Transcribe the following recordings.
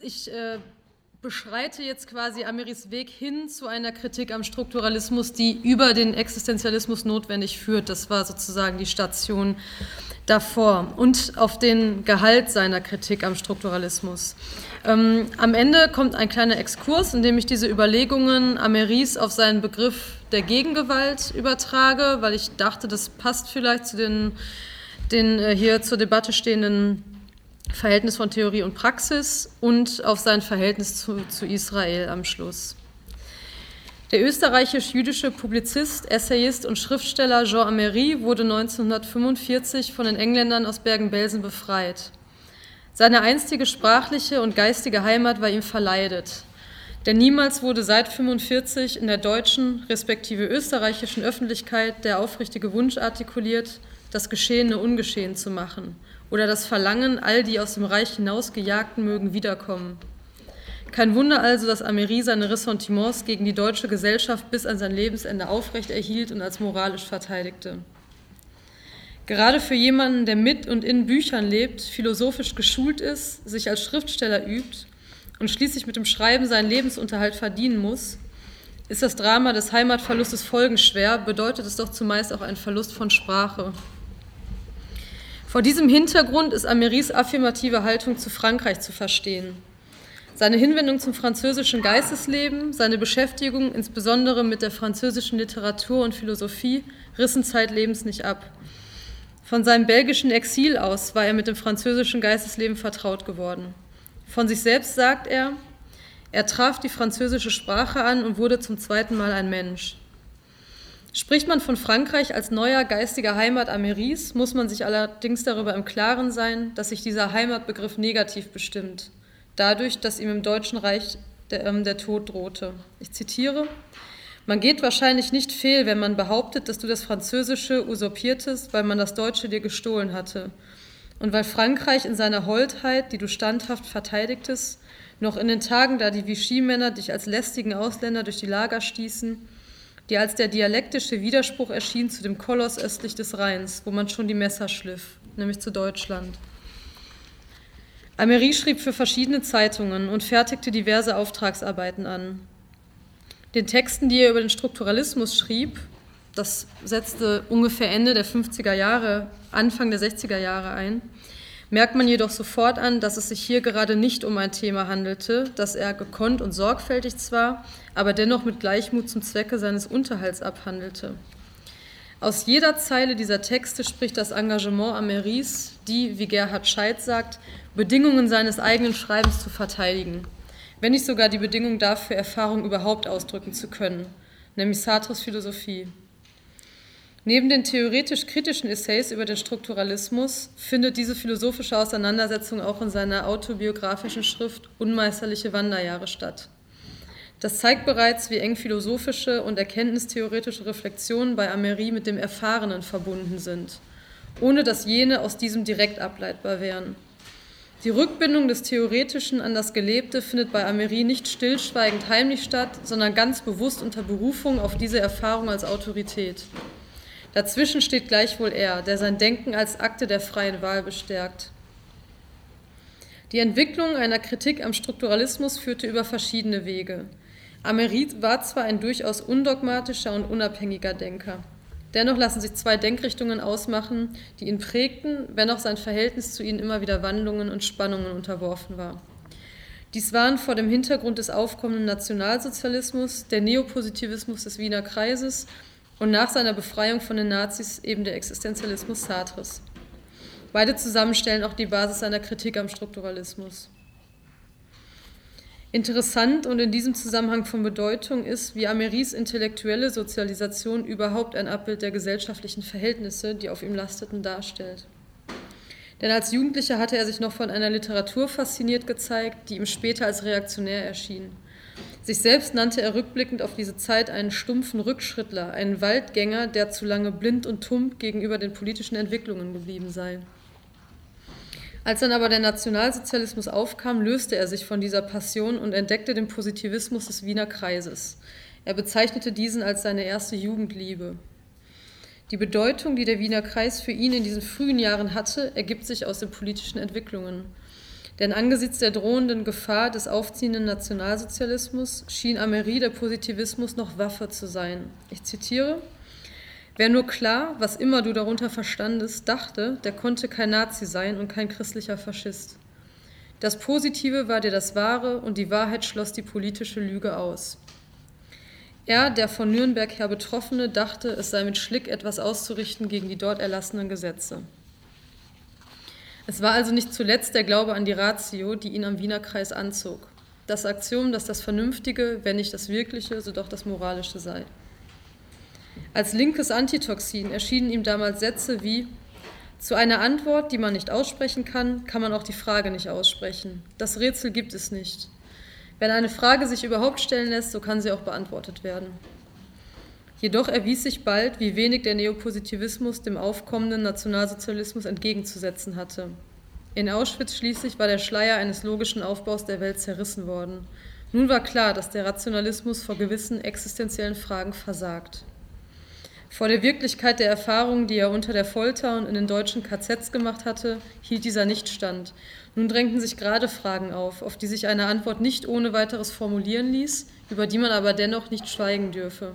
ich äh, beschreite jetzt quasi Ameris Weg hin zu einer Kritik am Strukturalismus, die über den Existenzialismus notwendig führt. Das war sozusagen die Station davor und auf den Gehalt seiner Kritik am Strukturalismus. Ähm, am Ende kommt ein kleiner Exkurs, in dem ich diese Überlegungen Ameris auf seinen Begriff der Gegengewalt übertrage, weil ich dachte, das passt vielleicht zu den, den äh, hier zur Debatte stehenden Verhältnis von Theorie und Praxis und auf sein Verhältnis zu, zu Israel am Schluss. Der österreichisch-jüdische Publizist, Essayist und Schriftsteller Jean Amery wurde 1945 von den Engländern aus Bergen-Belsen befreit. Seine einstige sprachliche und geistige Heimat war ihm verleidet. Denn niemals wurde seit 1945 in der deutschen respektive österreichischen Öffentlichkeit der aufrichtige Wunsch artikuliert, das Geschehene ungeschehen zu machen oder das Verlangen, all die aus dem Reich hinausgejagten mögen wiederkommen. Kein Wunder also, dass Amery seine Ressentiments gegen die deutsche Gesellschaft bis an sein Lebensende aufrechterhielt und als moralisch verteidigte. Gerade für jemanden, der mit und in Büchern lebt, philosophisch geschult ist, sich als Schriftsteller übt und schließlich mit dem Schreiben seinen Lebensunterhalt verdienen muss, ist das Drama des Heimatverlustes folgenschwer, bedeutet es doch zumeist auch einen Verlust von Sprache. Vor diesem Hintergrund ist Ameris affirmative Haltung zu Frankreich zu verstehen. Seine Hinwendung zum französischen Geistesleben, seine Beschäftigung insbesondere mit der französischen Literatur und Philosophie rissen zeitlebens nicht ab. Von seinem belgischen Exil aus war er mit dem französischen Geistesleben vertraut geworden. Von sich selbst sagt er, er traf die französische Sprache an und wurde zum zweiten Mal ein Mensch. Spricht man von Frankreich als neuer geistiger Heimat Ameris, muss man sich allerdings darüber im Klaren sein, dass sich dieser Heimatbegriff negativ bestimmt, dadurch, dass ihm im Deutschen Reich der, ähm, der Tod drohte. Ich zitiere, man geht wahrscheinlich nicht fehl, wenn man behauptet, dass du das Französische usurpiertest, weil man das Deutsche dir gestohlen hatte. Und weil Frankreich in seiner Holdheit, die du standhaft verteidigtest, noch in den Tagen, da die Vichy-Männer dich als lästigen Ausländer durch die Lager stießen, die als der dialektische Widerspruch erschien zu dem Koloss östlich des Rheins, wo man schon die Messer schliff, nämlich zu Deutschland. Amery schrieb für verschiedene Zeitungen und fertigte diverse Auftragsarbeiten an. Den Texten, die er über den Strukturalismus schrieb, das setzte ungefähr Ende der 50er Jahre, Anfang der 60er Jahre ein, merkt man jedoch sofort an, dass es sich hier gerade nicht um ein Thema handelte, das er gekonnt und sorgfältig zwar, aber dennoch mit Gleichmut zum Zwecke seines Unterhalts abhandelte. Aus jeder Zeile dieser Texte spricht das Engagement Ameris, die, wie Gerhard Scheid sagt, Bedingungen seines eigenen Schreibens zu verteidigen, wenn nicht sogar die Bedingung dafür, Erfahrung überhaupt ausdrücken zu können, nämlich Sartres Philosophie. Neben den theoretisch-kritischen Essays über den Strukturalismus findet diese philosophische Auseinandersetzung auch in seiner autobiografischen Schrift Unmeisterliche Wanderjahre statt. Das zeigt bereits, wie eng philosophische und erkenntnistheoretische Reflexionen bei Amery mit dem Erfahrenen verbunden sind, ohne dass jene aus diesem direkt ableitbar wären. Die Rückbindung des Theoretischen an das Gelebte findet bei Amery nicht stillschweigend heimlich statt, sondern ganz bewusst unter Berufung auf diese Erfahrung als Autorität. Dazwischen steht gleichwohl er, der sein Denken als Akte der freien Wahl bestärkt. Die Entwicklung einer Kritik am Strukturalismus führte über verschiedene Wege. Amerit war zwar ein durchaus undogmatischer und unabhängiger Denker. Dennoch lassen sich zwei Denkrichtungen ausmachen, die ihn prägten, wenn auch sein Verhältnis zu ihnen immer wieder Wandlungen und Spannungen unterworfen war. Dies waren vor dem Hintergrund des aufkommenden Nationalsozialismus, der Neopositivismus des Wiener Kreises und nach seiner Befreiung von den Nazis eben der Existenzialismus Sartres. Beide zusammen stellen auch die Basis seiner Kritik am Strukturalismus. Interessant und in diesem Zusammenhang von Bedeutung ist, wie Ameris intellektuelle Sozialisation überhaupt ein Abbild der gesellschaftlichen Verhältnisse, die auf ihm lasteten, darstellt. Denn als Jugendlicher hatte er sich noch von einer Literatur fasziniert gezeigt, die ihm später als reaktionär erschien. Sich selbst nannte er rückblickend auf diese Zeit einen stumpfen Rückschrittler, einen Waldgänger, der zu lange blind und tump gegenüber den politischen Entwicklungen geblieben sei. Als dann aber der Nationalsozialismus aufkam, löste er sich von dieser Passion und entdeckte den Positivismus des Wiener Kreises. Er bezeichnete diesen als seine erste Jugendliebe. Die Bedeutung, die der Wiener Kreis für ihn in diesen frühen Jahren hatte, ergibt sich aus den politischen Entwicklungen. Denn angesichts der drohenden Gefahr des aufziehenden Nationalsozialismus schien Amerie der Positivismus noch Waffe zu sein. Ich zitiere, Wer nur klar, was immer du darunter verstandest, dachte, der konnte kein Nazi sein und kein christlicher Faschist. Das Positive war dir das Wahre und die Wahrheit schloss die politische Lüge aus. Er, der von Nürnberg her Betroffene, dachte, es sei mit Schlick etwas auszurichten gegen die dort erlassenen Gesetze. Es war also nicht zuletzt der Glaube an die Ratio, die ihn am Wiener Kreis anzog. Das Aktion, dass das Vernünftige, wenn nicht das Wirkliche, so doch das Moralische sei. Als linkes Antitoxin erschienen ihm damals Sätze wie Zu einer Antwort, die man nicht aussprechen kann, kann man auch die Frage nicht aussprechen. Das Rätsel gibt es nicht. Wenn eine Frage sich überhaupt stellen lässt, so kann sie auch beantwortet werden. Jedoch erwies sich bald, wie wenig der Neopositivismus dem aufkommenden Nationalsozialismus entgegenzusetzen hatte. In Auschwitz schließlich war der Schleier eines logischen Aufbaus der Welt zerrissen worden. Nun war klar, dass der Rationalismus vor gewissen existenziellen Fragen versagt. Vor der Wirklichkeit der Erfahrungen, die er unter der Folter und in den deutschen KZs gemacht hatte, hielt dieser nicht stand. Nun drängten sich gerade Fragen auf, auf die sich eine Antwort nicht ohne weiteres formulieren ließ, über die man aber dennoch nicht schweigen dürfe.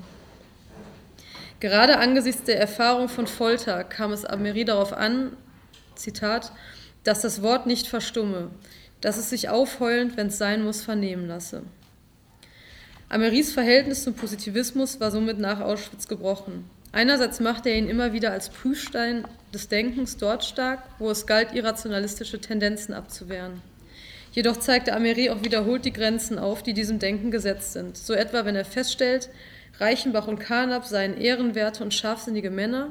Gerade angesichts der Erfahrung von Folter kam es Ameri darauf an, Zitat, dass das Wort nicht verstumme, dass es sich aufheulend, wenn es sein muss, vernehmen lasse. Ameris Verhältnis zum Positivismus war somit nach Auschwitz gebrochen. Einerseits machte er ihn immer wieder als Prüfstein des Denkens dort stark, wo es galt, irrationalistische Tendenzen abzuwehren. Jedoch zeigte Ameri auch wiederholt die Grenzen auf, die diesem Denken gesetzt sind. So etwa, wenn er feststellt, Reichenbach und Carnap seien ehrenwerte und scharfsinnige Männer,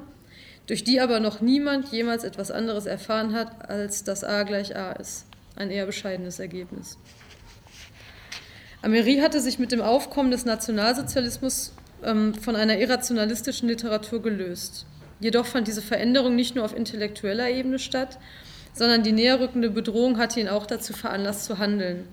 durch die aber noch niemand jemals etwas anderes erfahren hat, als dass A gleich A ist. Ein eher bescheidenes Ergebnis. Ameri hatte sich mit dem Aufkommen des Nationalsozialismus ähm, von einer irrationalistischen Literatur gelöst. Jedoch fand diese Veränderung nicht nur auf intellektueller Ebene statt, sondern die näherrückende Bedrohung hatte ihn auch dazu veranlasst zu handeln.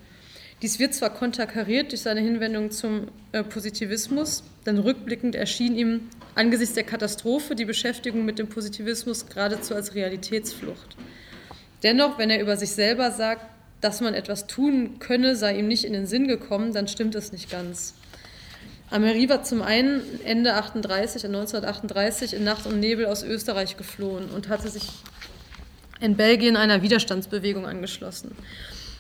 Dies wird zwar konterkariert durch seine Hinwendung zum äh, Positivismus, denn rückblickend erschien ihm angesichts der Katastrophe die Beschäftigung mit dem Positivismus geradezu als Realitätsflucht. Dennoch, wenn er über sich selber sagt, dass man etwas tun könne, sei ihm nicht in den Sinn gekommen, dann stimmt es nicht ganz. Amery war zum einen Ende 38, 1938 in Nacht und Nebel aus Österreich geflohen und hatte sich in Belgien einer Widerstandsbewegung angeschlossen.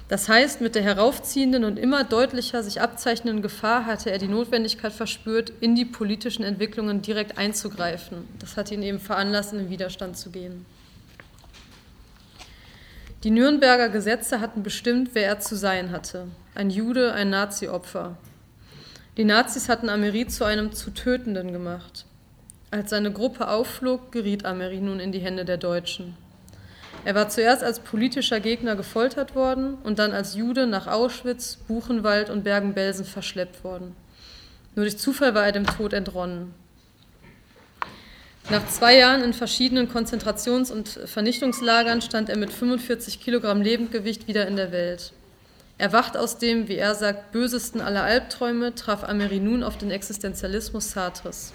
Das heißt, mit der heraufziehenden und immer deutlicher sich abzeichnenden Gefahr hatte er die Notwendigkeit verspürt, in die politischen Entwicklungen direkt einzugreifen. Das hat ihn eben veranlasst, in den Widerstand zu gehen. Die Nürnberger Gesetze hatten bestimmt, wer er zu sein hatte. Ein Jude, ein Nazi-Opfer. Die Nazis hatten Ameri zu einem zu Tötenden gemacht. Als seine Gruppe aufflog, geriet Ameri nun in die Hände der Deutschen. Er war zuerst als politischer Gegner gefoltert worden und dann als Jude nach Auschwitz, Buchenwald und Bergen-Belsen verschleppt worden. Nur durch Zufall war er dem Tod entronnen. Nach zwei Jahren in verschiedenen Konzentrations- und Vernichtungslagern stand er mit 45 Kilogramm Lebendgewicht wieder in der Welt. Erwacht aus dem, wie er sagt, bösesten aller Albträume, traf Amery nun auf den Existenzialismus Sartres.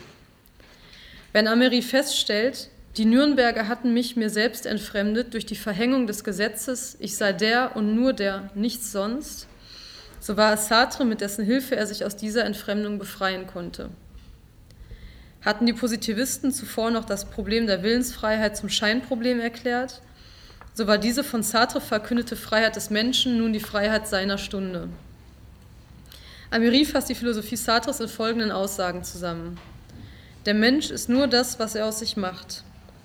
Wenn Amery feststellt, die Nürnberger hatten mich mir selbst entfremdet durch die Verhängung des Gesetzes, ich sei der und nur der, nichts sonst, so war es Sartre, mit dessen Hilfe er sich aus dieser Entfremdung befreien konnte. Hatten die Positivisten zuvor noch das Problem der Willensfreiheit zum Scheinproblem erklärt, so war diese von Sartre verkündete Freiheit des Menschen nun die Freiheit seiner Stunde. Amiri fasst die Philosophie Sartres in folgenden Aussagen zusammen. Der Mensch ist nur das, was er aus sich macht.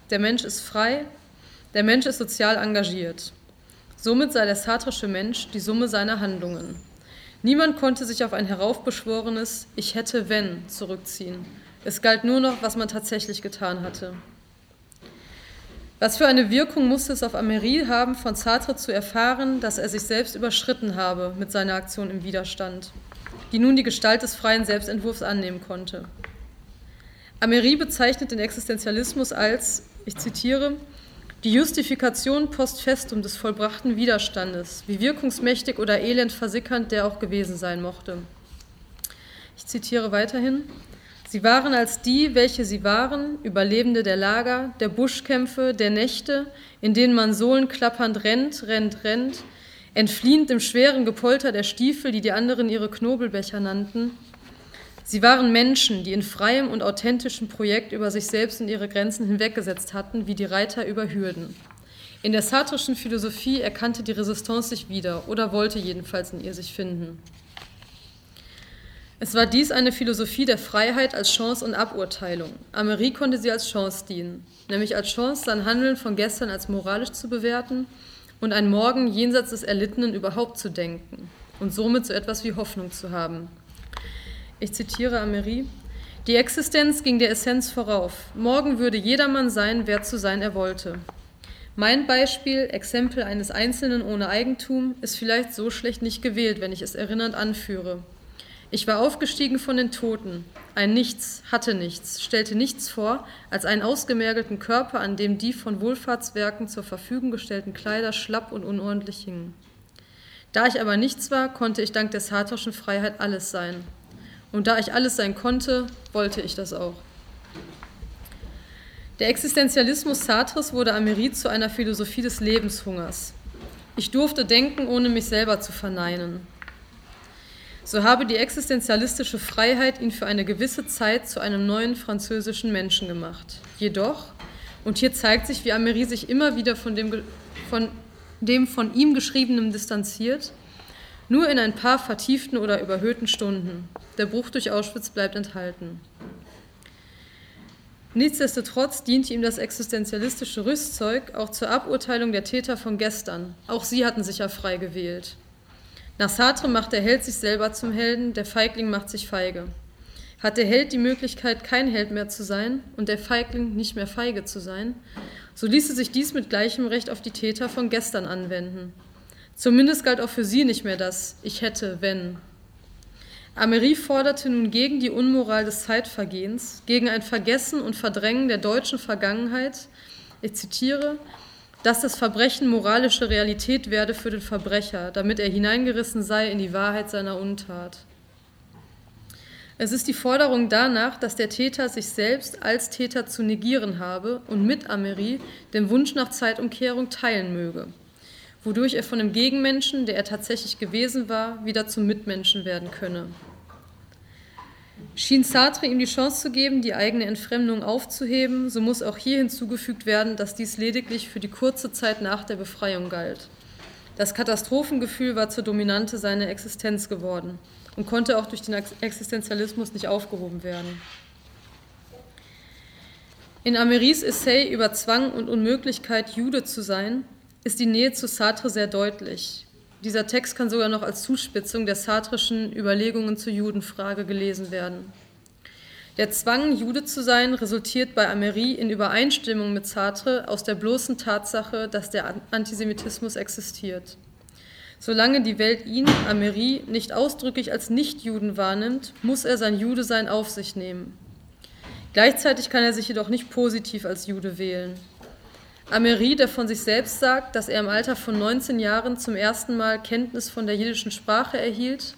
Der Mensch ist frei, der Mensch ist sozial engagiert. Somit sei der sartrische Mensch die Summe seiner Handlungen. Niemand konnte sich auf ein heraufbeschworenes Ich hätte wenn zurückziehen. Es galt nur noch, was man tatsächlich getan hatte. Was für eine Wirkung musste es auf Amery haben, von Sartre zu erfahren, dass er sich selbst überschritten habe mit seiner Aktion im Widerstand, die nun die Gestalt des freien Selbstentwurfs annehmen konnte. Amery bezeichnet den Existenzialismus als, ich zitiere, die Justifikation post festum des vollbrachten Widerstandes, wie wirkungsmächtig oder elend versickernd der auch gewesen sein mochte. Ich zitiere weiterhin. Sie waren als die, welche sie waren, Überlebende der Lager, der Buschkämpfe, der Nächte, in denen man sohlenklappernd rennt, rennt, rennt, entfliehend dem schweren Gepolter der Stiefel, die die anderen ihre Knobelbecher nannten. Sie waren Menschen, die in freiem und authentischem Projekt über sich selbst und ihre Grenzen hinweggesetzt hatten, wie die Reiter über Hürden. In der sartrischen Philosophie erkannte die Resistance sich wieder oder wollte jedenfalls in ihr sich finden. Es war dies eine Philosophie der Freiheit als Chance und Aburteilung. Amerie konnte sie als Chance dienen, nämlich als Chance, sein Handeln von gestern als moralisch zu bewerten und ein Morgen jenseits des Erlittenen überhaupt zu denken und somit so etwas wie Hoffnung zu haben. Ich zitiere Amerie. Die Existenz ging der Essenz vorauf. Morgen würde jedermann sein, wer zu sein er wollte. Mein Beispiel, Exempel eines Einzelnen ohne Eigentum, ist vielleicht so schlecht nicht gewählt, wenn ich es erinnernd anführe. Ich war aufgestiegen von den Toten. Ein Nichts hatte nichts, stellte nichts vor als einen ausgemergelten Körper, an dem die von Wohlfahrtswerken zur Verfügung gestellten Kleider schlapp und unordentlich hingen. Da ich aber nichts war, konnte ich dank der sartrischen Freiheit alles sein. Und da ich alles sein konnte, wollte ich das auch. Der Existenzialismus Sartres wurde Amerit zu einer Philosophie des Lebenshungers. Ich durfte denken, ohne mich selber zu verneinen. So habe die existenzialistische Freiheit ihn für eine gewisse Zeit zu einem neuen französischen Menschen gemacht. Jedoch, und hier zeigt sich, wie Amery sich immer wieder von dem, von dem von ihm geschriebenen distanziert, nur in ein paar vertieften oder überhöhten Stunden. Der Bruch durch Auschwitz bleibt enthalten. Nichtsdestotrotz diente ihm das existenzialistische Rüstzeug auch zur Aburteilung der Täter von gestern. Auch sie hatten sich ja frei gewählt. Nach Sartre macht der Held sich selber zum Helden, der Feigling macht sich feige. Hat der Held die Möglichkeit, kein Held mehr zu sein und der Feigling nicht mehr feige zu sein, so ließe sich dies mit gleichem Recht auf die Täter von gestern anwenden. Zumindest galt auch für sie nicht mehr das Ich hätte, wenn. Amery forderte nun gegen die Unmoral des Zeitvergehens, gegen ein Vergessen und Verdrängen der deutschen Vergangenheit, ich zitiere, dass das Verbrechen moralische Realität werde für den Verbrecher, damit er hineingerissen sei in die Wahrheit seiner Untat. Es ist die Forderung danach, dass der Täter sich selbst als Täter zu negieren habe und mit Amery den Wunsch nach Zeitumkehrung teilen möge, wodurch er von dem Gegenmenschen, der er tatsächlich gewesen war, wieder zum Mitmenschen werden könne. Schien Sartre ihm die Chance zu geben, die eigene Entfremdung aufzuheben, so muss auch hier hinzugefügt werden, dass dies lediglich für die kurze Zeit nach der Befreiung galt. Das Katastrophengefühl war zur Dominante seiner Existenz geworden und konnte auch durch den Existenzialismus nicht aufgehoben werden. In Ameris Essay über Zwang und Unmöglichkeit, Jude zu sein, ist die Nähe zu Sartre sehr deutlich. Dieser Text kann sogar noch als Zuspitzung der sartrischen Überlegungen zur Judenfrage gelesen werden. Der Zwang, Jude zu sein, resultiert bei Amery in Übereinstimmung mit Sartre aus der bloßen Tatsache, dass der Antisemitismus existiert. Solange die Welt ihn, Amery, nicht ausdrücklich als Nichtjuden wahrnimmt, muss er sein Judesein auf sich nehmen. Gleichzeitig kann er sich jedoch nicht positiv als Jude wählen. Amery, der von sich selbst sagt, dass er im Alter von 19 Jahren zum ersten Mal Kenntnis von der jiddischen Sprache erhielt,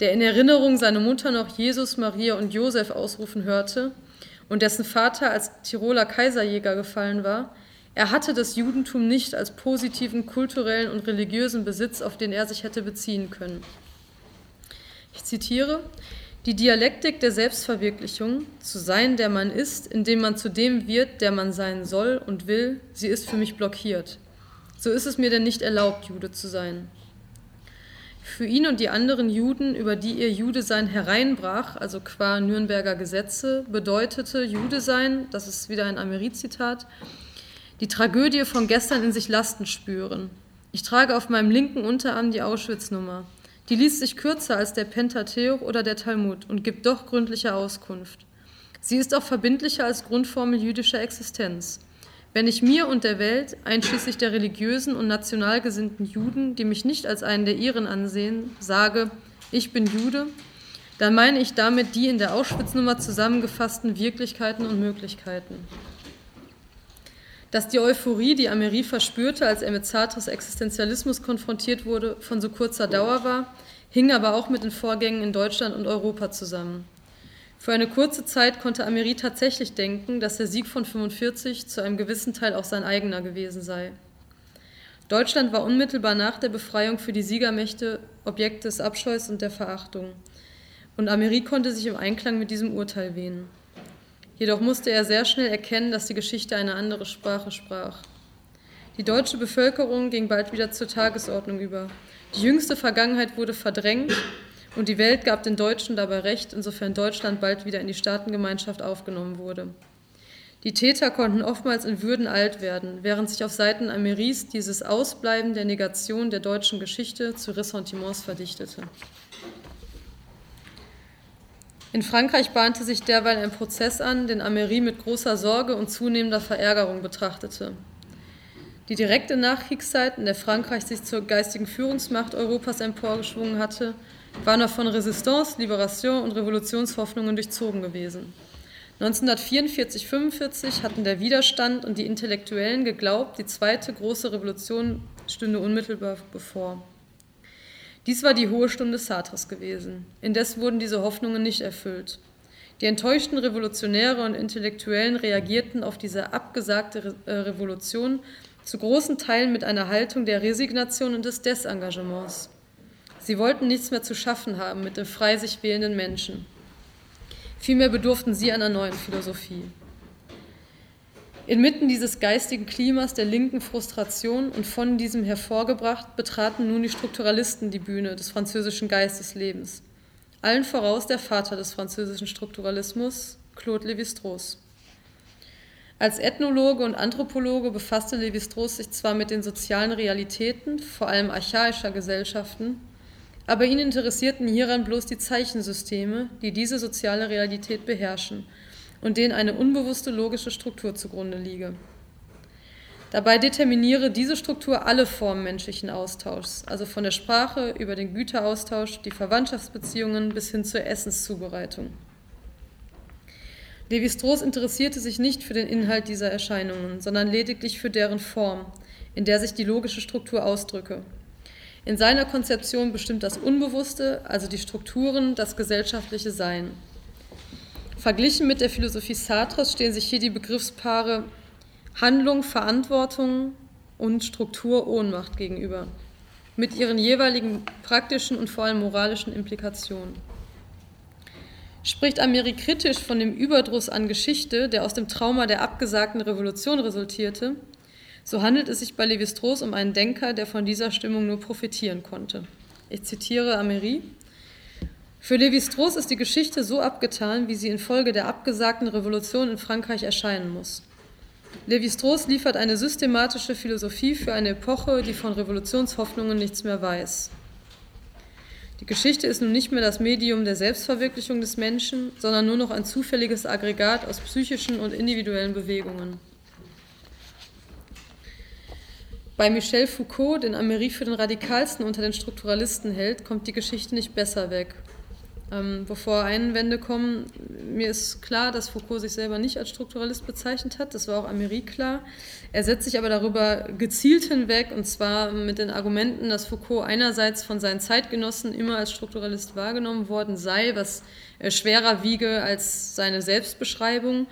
der in Erinnerung seine Mutter noch Jesus, Maria und Josef ausrufen hörte und dessen Vater als Tiroler Kaiserjäger gefallen war, er hatte das Judentum nicht als positiven kulturellen und religiösen Besitz, auf den er sich hätte beziehen können. Ich zitiere, die Dialektik der Selbstverwirklichung, zu sein, der man ist, indem man zu dem wird, der man sein soll und will, sie ist für mich blockiert. So ist es mir denn nicht erlaubt, Jude zu sein. Für ihn und die anderen Juden, über die ihr Jude sein hereinbrach, also qua Nürnberger Gesetze, bedeutete Jude sein, das ist wieder ein Amerit-Zitat, die Tragödie von gestern in sich Lasten spüren. Ich trage auf meinem linken Unterarm die Auschwitz-Nummer. Die liest sich kürzer als der Pentateuch oder der Talmud und gibt doch gründliche Auskunft. Sie ist auch verbindlicher als Grundformel jüdischer Existenz. Wenn ich mir und der Welt, einschließlich der religiösen und national gesinnten Juden, die mich nicht als einen der ihren ansehen, sage, ich bin Jude, dann meine ich damit die in der Auschwitz-Nummer zusammengefassten Wirklichkeiten und Möglichkeiten. Dass die Euphorie, die Amery verspürte, als er mit Sartres Existenzialismus konfrontiert wurde, von so kurzer Dauer war, hing aber auch mit den Vorgängen in Deutschland und Europa zusammen. Für eine kurze Zeit konnte Amery tatsächlich denken, dass der Sieg von 45 zu einem gewissen Teil auch sein eigener gewesen sei. Deutschland war unmittelbar nach der Befreiung für die Siegermächte Objekt des Abscheus und der Verachtung. Und Amerie konnte sich im Einklang mit diesem Urteil wähnen. Jedoch musste er sehr schnell erkennen, dass die Geschichte eine andere Sprache sprach. Die deutsche Bevölkerung ging bald wieder zur Tagesordnung über. Die jüngste Vergangenheit wurde verdrängt und die Welt gab den Deutschen dabei recht, insofern Deutschland bald wieder in die Staatengemeinschaft aufgenommen wurde. Die Täter konnten oftmals in Würden alt werden, während sich auf Seiten Ameris dieses Ausbleiben der Negation der deutschen Geschichte zu Ressentiments verdichtete. In Frankreich bahnte sich derweil ein Prozess an, den Amery mit großer Sorge und zunehmender Verärgerung betrachtete. Die direkte Nachkriegszeit, in der Frankreich sich zur geistigen Führungsmacht Europas emporgeschwungen hatte, war noch von Resistance, Liberation und Revolutionshoffnungen durchzogen gewesen. 1944-45 hatten der Widerstand und die Intellektuellen geglaubt, die zweite große Revolution stünde unmittelbar bevor. Dies war die hohe Stunde Sartres gewesen. Indes wurden diese Hoffnungen nicht erfüllt. Die enttäuschten Revolutionäre und Intellektuellen reagierten auf diese abgesagte Re äh, Revolution zu großen Teilen mit einer Haltung der Resignation und des Desengagements. Sie wollten nichts mehr zu schaffen haben mit den frei sich wählenden Menschen. Vielmehr bedurften sie einer neuen Philosophie. Inmitten dieses geistigen Klimas der linken Frustration und von diesem hervorgebracht, betraten nun die Strukturalisten die Bühne des französischen Geisteslebens. Allen voraus der Vater des französischen Strukturalismus, Claude Lévi-Strauss. Als Ethnologe und Anthropologe befasste Lévi-Strauss sich zwar mit den sozialen Realitäten, vor allem archaischer Gesellschaften, aber ihn interessierten hieran bloß die Zeichensysteme, die diese soziale Realität beherrschen und denen eine unbewusste logische Struktur zugrunde liege. Dabei determiniere diese Struktur alle Formen menschlichen Austauschs, also von der Sprache über den Güteraustausch, die Verwandtschaftsbeziehungen bis hin zur Essenszubereitung. Levi-Strauss interessierte sich nicht für den Inhalt dieser Erscheinungen, sondern lediglich für deren Form, in der sich die logische Struktur ausdrücke, in seiner Konzeption bestimmt das Unbewusste, also die Strukturen, das gesellschaftliche Sein. Verglichen mit der Philosophie Sartres stehen sich hier die Begriffspaare Handlung, Verantwortung und Struktur, Ohnmacht gegenüber, mit ihren jeweiligen praktischen und vor allem moralischen Implikationen. Spricht Ameri kritisch von dem Überdruss an Geschichte, der aus dem Trauma der abgesagten Revolution resultierte, so handelt es sich bei Lévi-Strauss um einen Denker, der von dieser Stimmung nur profitieren konnte. Ich zitiere Améry. Für Lévi-Strauss ist die Geschichte so abgetan, wie sie infolge der abgesagten Revolution in Frankreich erscheinen muss. Lévi-Strauss liefert eine systematische Philosophie für eine Epoche, die von Revolutionshoffnungen nichts mehr weiß. Die Geschichte ist nun nicht mehr das Medium der Selbstverwirklichung des Menschen, sondern nur noch ein zufälliges Aggregat aus psychischen und individuellen Bewegungen. Bei Michel Foucault, den Améry für den radikalsten unter den Strukturalisten hält, kommt die Geschichte nicht besser weg. Ähm, bevor Einwände kommen, mir ist klar, dass Foucault sich selber nicht als Strukturalist bezeichnet hat. Das war auch Améry klar. Er setzt sich aber darüber gezielt hinweg, und zwar mit den Argumenten, dass Foucault einerseits von seinen Zeitgenossen immer als Strukturalist wahrgenommen worden sei, was äh, schwerer wiege als seine Selbstbeschreibung.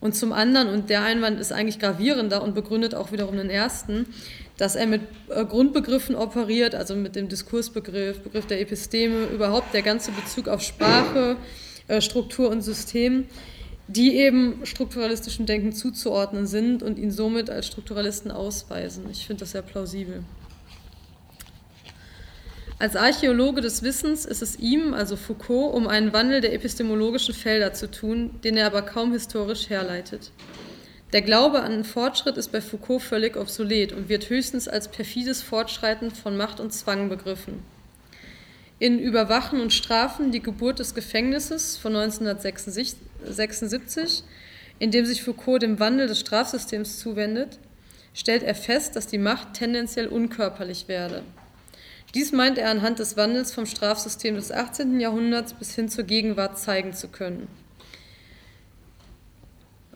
Und zum anderen, und der Einwand ist eigentlich gravierender und begründet auch wiederum den ersten, dass er mit äh, Grundbegriffen operiert, also mit dem Diskursbegriff, Begriff der Episteme, überhaupt der ganze Bezug auf Sprache, äh, Struktur und System, die eben strukturalistischem Denken zuzuordnen sind und ihn somit als Strukturalisten ausweisen. Ich finde das sehr plausibel. Als Archäologe des Wissens ist es ihm, also Foucault, um einen Wandel der epistemologischen Felder zu tun, den er aber kaum historisch herleitet. Der Glaube an Fortschritt ist bei Foucault völlig obsolet und wird höchstens als perfides Fortschreiten von Macht und Zwang begriffen. In Überwachen und Strafen die Geburt des Gefängnisses von 1976, in dem sich Foucault dem Wandel des Strafsystems zuwendet, stellt er fest, dass die Macht tendenziell unkörperlich werde. Dies meint er anhand des Wandels vom Strafsystem des 18. Jahrhunderts bis hin zur Gegenwart zeigen zu können.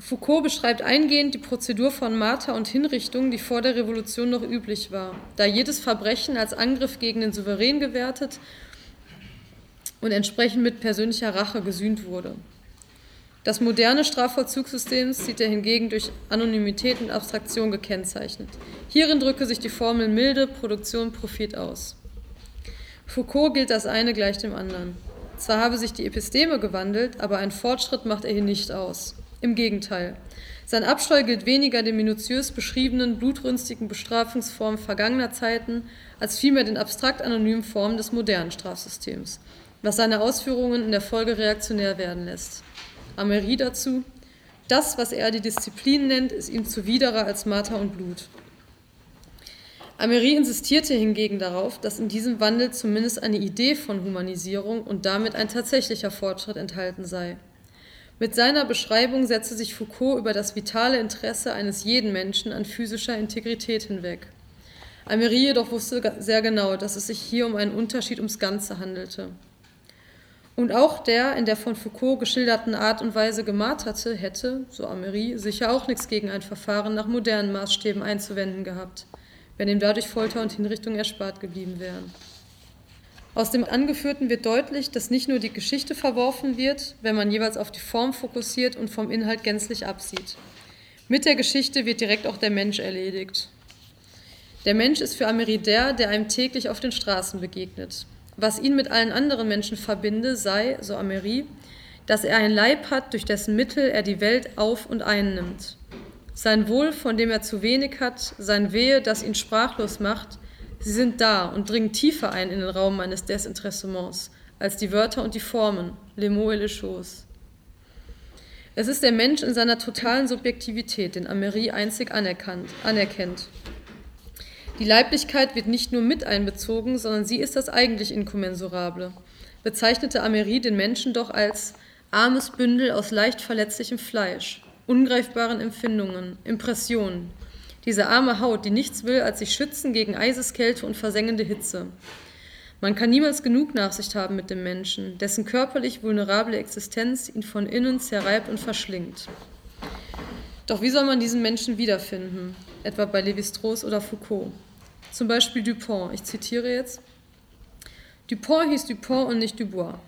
Foucault beschreibt eingehend die Prozedur von Marter und Hinrichtung, die vor der Revolution noch üblich war, da jedes Verbrechen als Angriff gegen den Souverän gewertet und entsprechend mit persönlicher Rache gesühnt wurde. Das moderne Strafvollzugssystem sieht er hingegen durch Anonymität und Abstraktion gekennzeichnet. Hierin drücke sich die Formel Milde, Produktion, Profit aus. Foucault gilt das eine gleich dem anderen. Zwar habe sich die Episteme gewandelt, aber einen Fortschritt macht er hier nicht aus. Im Gegenteil. Sein Abscheu gilt weniger den minutiös beschriebenen, blutrünstigen Bestrafungsformen vergangener Zeiten, als vielmehr den abstrakt anonymen Formen des modernen Strafsystems, was seine Ausführungen in der Folge reaktionär werden lässt. Amery dazu, das, was er die Disziplin nennt, ist ihm zuwiderer als Marter und Blut. Amery insistierte hingegen darauf, dass in diesem Wandel zumindest eine Idee von Humanisierung und damit ein tatsächlicher Fortschritt enthalten sei. Mit seiner Beschreibung setzte sich Foucault über das vitale Interesse eines jeden Menschen an physischer Integrität hinweg. Amery jedoch wusste sehr genau, dass es sich hier um einen Unterschied ums Ganze handelte. Und auch der in der von Foucault geschilderten Art und Weise gemarterte hätte, so Amery, sicher auch nichts gegen ein Verfahren nach modernen Maßstäben einzuwenden gehabt wenn ihm dadurch Folter und Hinrichtung erspart geblieben wären. Aus dem Angeführten wird deutlich, dass nicht nur die Geschichte verworfen wird, wenn man jeweils auf die Form fokussiert und vom Inhalt gänzlich absieht. Mit der Geschichte wird direkt auch der Mensch erledigt. Der Mensch ist für Ameri der, der einem täglich auf den Straßen begegnet. Was ihn mit allen anderen Menschen verbinde, sei, so Ameri, dass er ein Leib hat, durch dessen Mittel er die Welt auf und einnimmt. Sein Wohl, von dem er zu wenig hat, sein Wehe, das ihn sprachlos macht, sie sind da und dringen tiefer ein in den Raum meines Desinteressements als die Wörter und die Formen, les mots et les choses. Es ist der Mensch in seiner totalen Subjektivität, den Amery einzig anerkennt. Die Leiblichkeit wird nicht nur mit einbezogen, sondern sie ist das eigentlich Inkommensurable. Bezeichnete Amery den Menschen doch als armes Bündel aus leicht verletzlichem Fleisch ungreifbaren Empfindungen, Impressionen. Diese arme Haut, die nichts will, als sich schützen gegen Eiseskälte und versengende Hitze. Man kann niemals genug Nachsicht haben mit dem Menschen, dessen körperlich vulnerable Existenz ihn von innen zerreibt und verschlingt. Doch wie soll man diesen Menschen wiederfinden? Etwa bei Lévi-Strauss oder Foucault. Zum Beispiel Dupont, ich zitiere jetzt. Dupont hieß Dupont und nicht Dubois.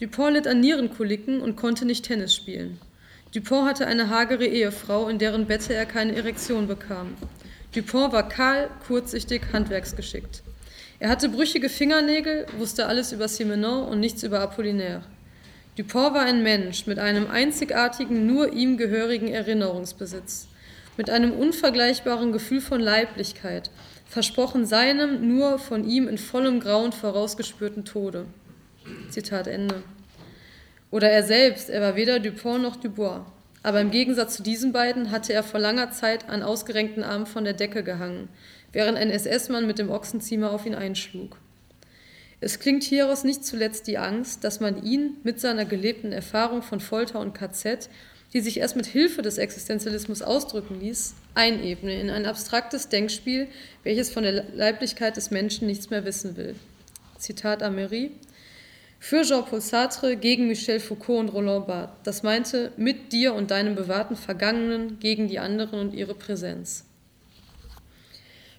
Dupont litt an Nierenkoliken und konnte nicht Tennis spielen. Dupont hatte eine hagere Ehefrau, in deren Bette er keine Erektion bekam. Dupont war kahl, kurzsichtig, handwerksgeschickt. Er hatte brüchige Fingernägel, wusste alles über Simenon und nichts über Apollinaire. Dupont war ein Mensch mit einem einzigartigen, nur ihm gehörigen Erinnerungsbesitz, mit einem unvergleichbaren Gefühl von Leiblichkeit, versprochen seinem, nur von ihm in vollem Grauen vorausgespürten Tode. Zitat Ende. Oder er selbst, er war weder Dupont noch Dubois. Aber im Gegensatz zu diesen beiden hatte er vor langer Zeit an ausgerenkten Armen von der Decke gehangen, während ein SS-Mann mit dem Ochsenziemer auf ihn einschlug. Es klingt hieraus nicht zuletzt die Angst, dass man ihn mit seiner gelebten Erfahrung von Folter und KZ, die sich erst mit Hilfe des Existenzialismus ausdrücken ließ, einebne in ein abstraktes Denkspiel, welches von der Leiblichkeit des Menschen nichts mehr wissen will. Zitat Amery, für Jean-Paul Sartre gegen Michel Foucault und Roland Barthes. Das meinte mit dir und deinem bewahrten Vergangenen gegen die anderen und ihre Präsenz.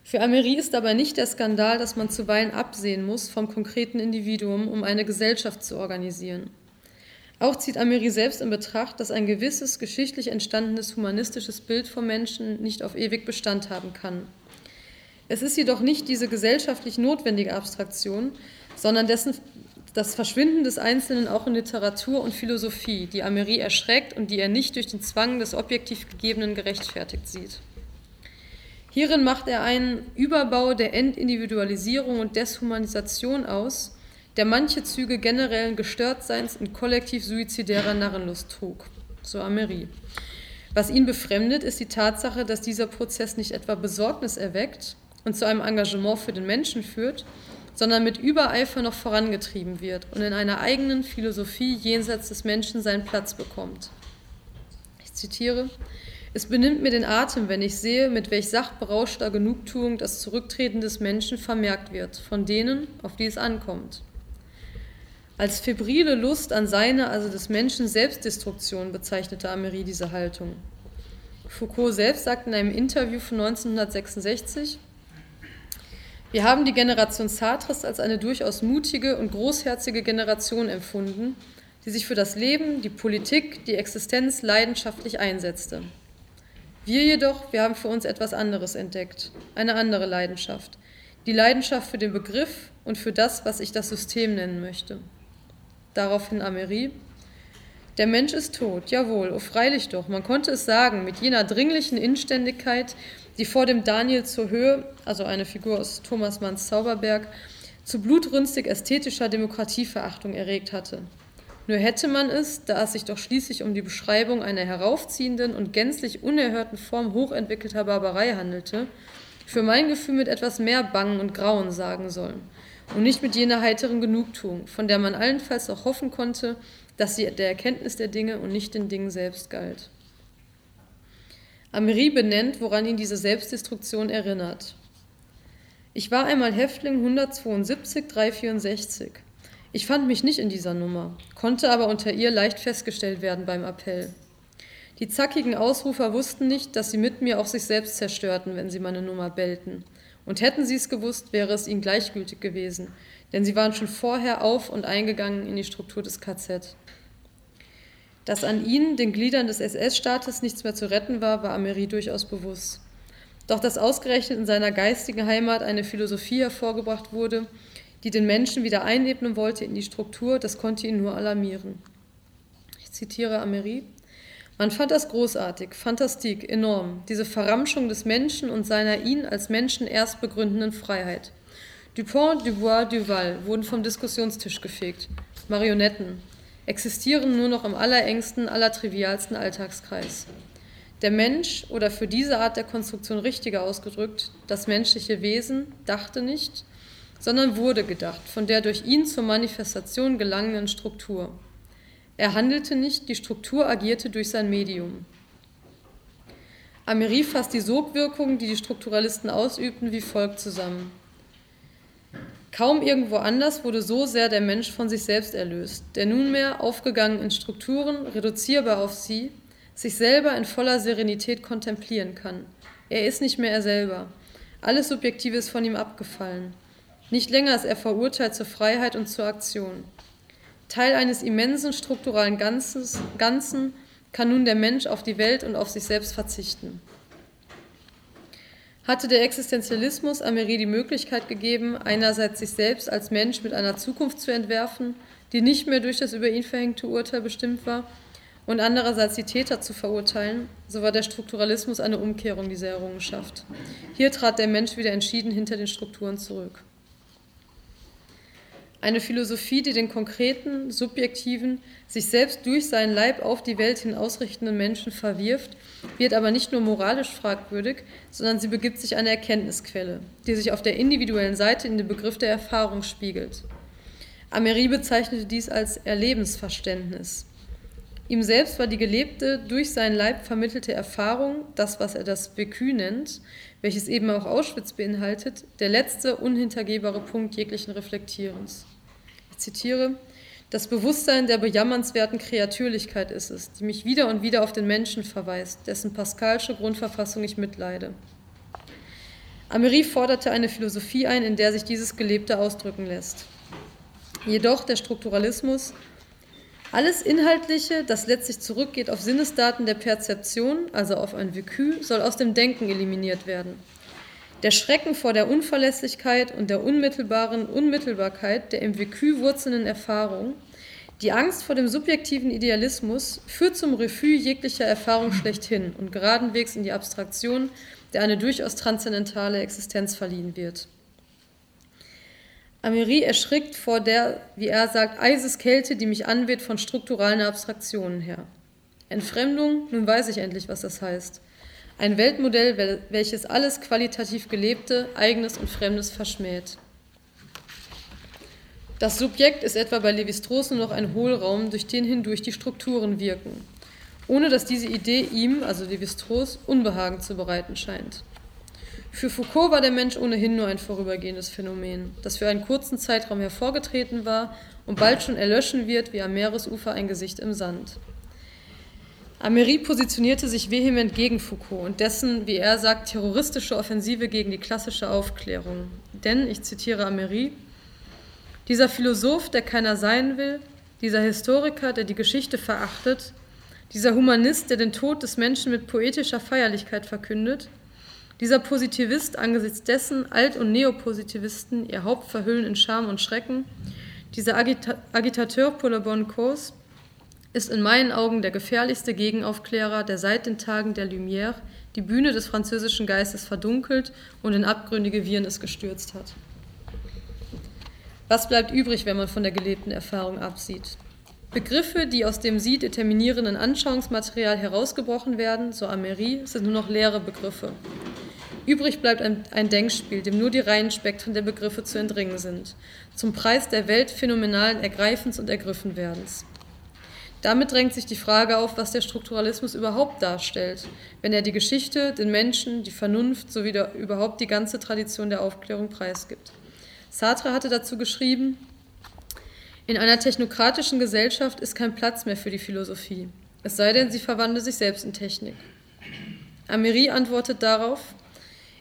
Für Amery ist aber nicht der Skandal, dass man zuweilen absehen muss vom konkreten Individuum, um eine Gesellschaft zu organisieren. Auch zieht Amery selbst in Betracht, dass ein gewisses geschichtlich entstandenes humanistisches Bild vom Menschen nicht auf ewig Bestand haben kann. Es ist jedoch nicht diese gesellschaftlich notwendige Abstraktion, sondern dessen das Verschwinden des Einzelnen auch in Literatur und Philosophie, die Amery erschreckt und die er nicht durch den Zwang des objektiv Gegebenen gerechtfertigt sieht. Hierin macht er einen Überbau der Entindividualisierung und Deshumanisation aus, der manche Züge generellen Gestörtseins und kollektiv suizidärer Narrenlust trug, so Amery. Was ihn befremdet, ist die Tatsache, dass dieser Prozess nicht etwa Besorgnis erweckt und zu einem Engagement für den Menschen führt, sondern mit Übereifer noch vorangetrieben wird und in einer eigenen Philosophie jenseits des Menschen seinen Platz bekommt. Ich zitiere, es benimmt mir den Atem, wenn ich sehe, mit welch sachberauschter Genugtuung das Zurücktreten des Menschen vermerkt wird, von denen, auf die es ankommt. Als febrile Lust an seine, also des Menschen Selbstdestruktion bezeichnete Amery diese Haltung. Foucault selbst sagt in einem Interview von 1966, wir haben die Generation Sartres als eine durchaus mutige und großherzige Generation empfunden, die sich für das Leben, die Politik, die Existenz leidenschaftlich einsetzte. Wir jedoch, wir haben für uns etwas anderes entdeckt, eine andere Leidenschaft, die Leidenschaft für den Begriff und für das, was ich das System nennen möchte. Daraufhin Amery, der Mensch ist tot, jawohl, oh freilich doch, man konnte es sagen, mit jener dringlichen Inständigkeit, die vor dem Daniel zur Höhe, also eine Figur aus Thomas Manns Zauberberg, zu blutrünstig ästhetischer Demokratieverachtung erregt hatte. Nur hätte man es, da es sich doch schließlich um die Beschreibung einer heraufziehenden und gänzlich unerhörten Form hochentwickelter Barbarei handelte, für mein Gefühl mit etwas mehr Bangen und Grauen sagen sollen und nicht mit jener heiteren Genugtuung, von der man allenfalls auch hoffen konnte, dass sie der Erkenntnis der Dinge und nicht den Dingen selbst galt. Amery benennt, woran ihn diese Selbstdestruktion erinnert. Ich war einmal Häftling 172 364. Ich fand mich nicht in dieser Nummer, konnte aber unter ihr leicht festgestellt werden beim Appell. Die zackigen Ausrufer wussten nicht, dass sie mit mir auch sich selbst zerstörten, wenn sie meine Nummer bellten. Und hätten sie es gewusst, wäre es ihnen gleichgültig gewesen, denn sie waren schon vorher auf und eingegangen in die Struktur des KZ. Dass an ihnen, den Gliedern des SS-Staates, nichts mehr zu retten war, war Amery durchaus bewusst. Doch dass ausgerechnet in seiner geistigen Heimat eine Philosophie hervorgebracht wurde, die den Menschen wieder einebnen wollte in die Struktur, das konnte ihn nur alarmieren. Ich zitiere Amery. Man fand das großartig, fantastik, enorm, diese Verramschung des Menschen und seiner ihn als Menschen erst begründenden Freiheit. Dupont, Dubois, Duval wurden vom Diskussionstisch gefegt. Marionetten existieren nur noch im allerengsten, allertrivialsten Alltagskreis. Der Mensch, oder für diese Art der Konstruktion richtiger ausgedrückt, das menschliche Wesen, dachte nicht, sondern wurde gedacht von der durch ihn zur Manifestation gelangenden Struktur. Er handelte nicht, die Struktur agierte durch sein Medium. Amery fasst die Sogwirkungen, die die Strukturalisten ausübten, wie folgt zusammen. Kaum irgendwo anders wurde so sehr der Mensch von sich selbst erlöst, der nunmehr, aufgegangen in Strukturen, reduzierbar auf sie, sich selber in voller Serenität kontemplieren kann. Er ist nicht mehr er selber. Alles Subjektive ist von ihm abgefallen. Nicht länger ist er verurteilt zur Freiheit und zur Aktion. Teil eines immensen strukturalen Ganzes, Ganzen kann nun der Mensch auf die Welt und auf sich selbst verzichten. Hatte der Existenzialismus Amery die Möglichkeit gegeben, einerseits sich selbst als Mensch mit einer Zukunft zu entwerfen, die nicht mehr durch das über ihn verhängte Urteil bestimmt war, und andererseits die Täter zu verurteilen, so war der Strukturalismus eine Umkehrung dieser Errungenschaft. Hier trat der Mensch wieder entschieden hinter den Strukturen zurück. Eine Philosophie, die den konkreten, subjektiven, sich selbst durch seinen Leib auf die Welt hin ausrichtenden Menschen verwirft, wird aber nicht nur moralisch fragwürdig, sondern sie begibt sich eine Erkenntnisquelle, die sich auf der individuellen Seite in den Begriff der Erfahrung spiegelt. Amery bezeichnete dies als Erlebensverständnis. Ihm selbst war die gelebte, durch seinen Leib vermittelte Erfahrung, das, was er das Vécu nennt, welches eben auch Auschwitz beinhaltet, der letzte unhintergehbare Punkt jeglichen Reflektierens zitiere, das Bewusstsein der bejammernswerten Kreatürlichkeit ist es, die mich wieder und wieder auf den Menschen verweist, dessen pascalsche Grundverfassung ich mitleide. Amery forderte eine Philosophie ein, in der sich dieses Gelebte ausdrücken lässt. Jedoch der Strukturalismus, alles Inhaltliche, das letztlich zurückgeht auf Sinnesdaten der Perzeption, also auf ein Vécu, soll aus dem Denken eliminiert werden. Der Schrecken vor der Unverlässlichkeit und der unmittelbaren Unmittelbarkeit der im Vécu wurzelnden Erfahrung, die Angst vor dem subjektiven Idealismus führt zum Refus jeglicher Erfahrung schlechthin und geradenwegs in die Abstraktion, der eine durchaus transzendentale Existenz verliehen wird. Amery erschrickt vor der, wie er sagt, Eiseskälte, die mich anweht von strukturalen Abstraktionen her. Entfremdung, nun weiß ich endlich, was das heißt. Ein Weltmodell, welches alles qualitativ Gelebte, Eigenes und Fremdes verschmäht. Das Subjekt ist etwa bei Lévi-Strauss nur noch ein Hohlraum, durch den hindurch die Strukturen wirken, ohne dass diese Idee ihm, also Lévi-Strauss, Unbehagen zu bereiten scheint. Für Foucault war der Mensch ohnehin nur ein vorübergehendes Phänomen, das für einen kurzen Zeitraum hervorgetreten war und bald schon erlöschen wird wie am Meeresufer ein Gesicht im Sand. Amery positionierte sich vehement gegen Foucault und dessen, wie er sagt, terroristische Offensive gegen die klassische Aufklärung. Denn, ich zitiere Amery, dieser Philosoph, der keiner sein will, dieser Historiker, der die Geschichte verachtet, dieser Humanist, der den Tod des Menschen mit poetischer Feierlichkeit verkündet, dieser Positivist, angesichts dessen Alt- und Neopositivisten ihr Haupt verhüllen in Scham und Schrecken, dieser Agita Agitateur pour la bonne cause, ist in meinen Augen der gefährlichste Gegenaufklärer, der seit den Tagen der Lumière die Bühne des französischen Geistes verdunkelt und in abgründige Wirrnis gestürzt hat. Was bleibt übrig, wenn man von der gelebten Erfahrung absieht? Begriffe, die aus dem sie determinierenden Anschauungsmaterial herausgebrochen werden, so Amery, sind nur noch leere Begriffe. Übrig bleibt ein, ein, Denkspiel, dem nur die reinen Spektren der Begriffe zu entringen sind, zum Preis der weltphänomenalen Ergreifens und Ergriffenwerdens. Damit drängt sich die Frage auf, was der Strukturalismus überhaupt darstellt, wenn er die Geschichte, den Menschen, die Vernunft sowie der, überhaupt die ganze Tradition der Aufklärung preisgibt. Sartre hatte dazu geschrieben, in einer technokratischen Gesellschaft ist kein Platz mehr für die Philosophie, es sei denn, sie verwandle sich selbst in Technik. Amery antwortet darauf,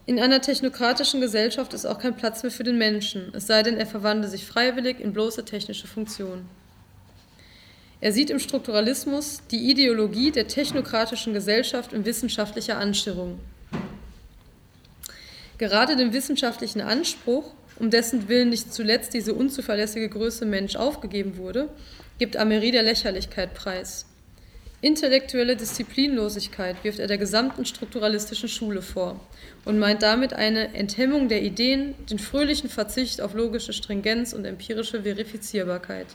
in einer technokratischen Gesellschaft ist auch kein Platz mehr für den Menschen, es sei denn, er verwandle sich freiwillig in bloße technische Funktion. Er sieht im Strukturalismus die Ideologie der technokratischen Gesellschaft in wissenschaftlicher Anschirrung. Gerade dem wissenschaftlichen Anspruch, um dessen Willen nicht zuletzt diese unzuverlässige Größe Mensch aufgegeben wurde, gibt Amery der Lächerlichkeit preis. Intellektuelle Disziplinlosigkeit wirft er der gesamten strukturalistischen Schule vor und meint damit eine Enthemmung der Ideen, den fröhlichen Verzicht auf logische Stringenz und empirische Verifizierbarkeit.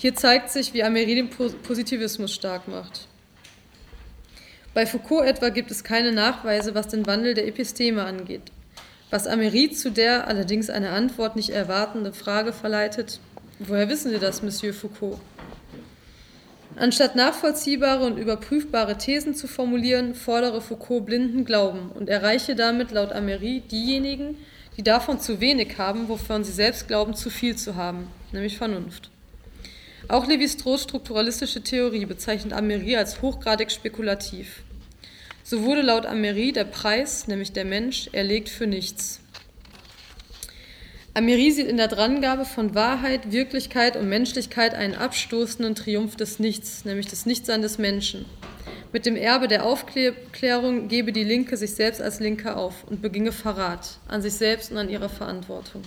Hier zeigt sich, wie Amery den Positivismus stark macht. Bei Foucault etwa gibt es keine Nachweise, was den Wandel der Episteme angeht. Was Amery zu der allerdings eine Antwort nicht erwartende Frage verleitet, woher wissen Sie das, Monsieur Foucault? Anstatt nachvollziehbare und überprüfbare Thesen zu formulieren, fordere Foucault blinden Glauben und erreiche damit laut Amery diejenigen, die davon zu wenig haben, wovon sie selbst glauben, zu viel zu haben, nämlich Vernunft. Auch Lévi-Strauss strukturalistische Theorie bezeichnet Amery als hochgradig spekulativ. So wurde laut Amery der Preis, nämlich der Mensch, erlegt für nichts. Amery sieht in der Drangabe von Wahrheit, Wirklichkeit und Menschlichkeit einen abstoßenden Triumph des Nichts, nämlich des Nichtsein des Menschen. Mit dem Erbe der Aufklärung gebe die Linke sich selbst als Linke auf und beginge Verrat an sich selbst und an ihrer Verantwortung.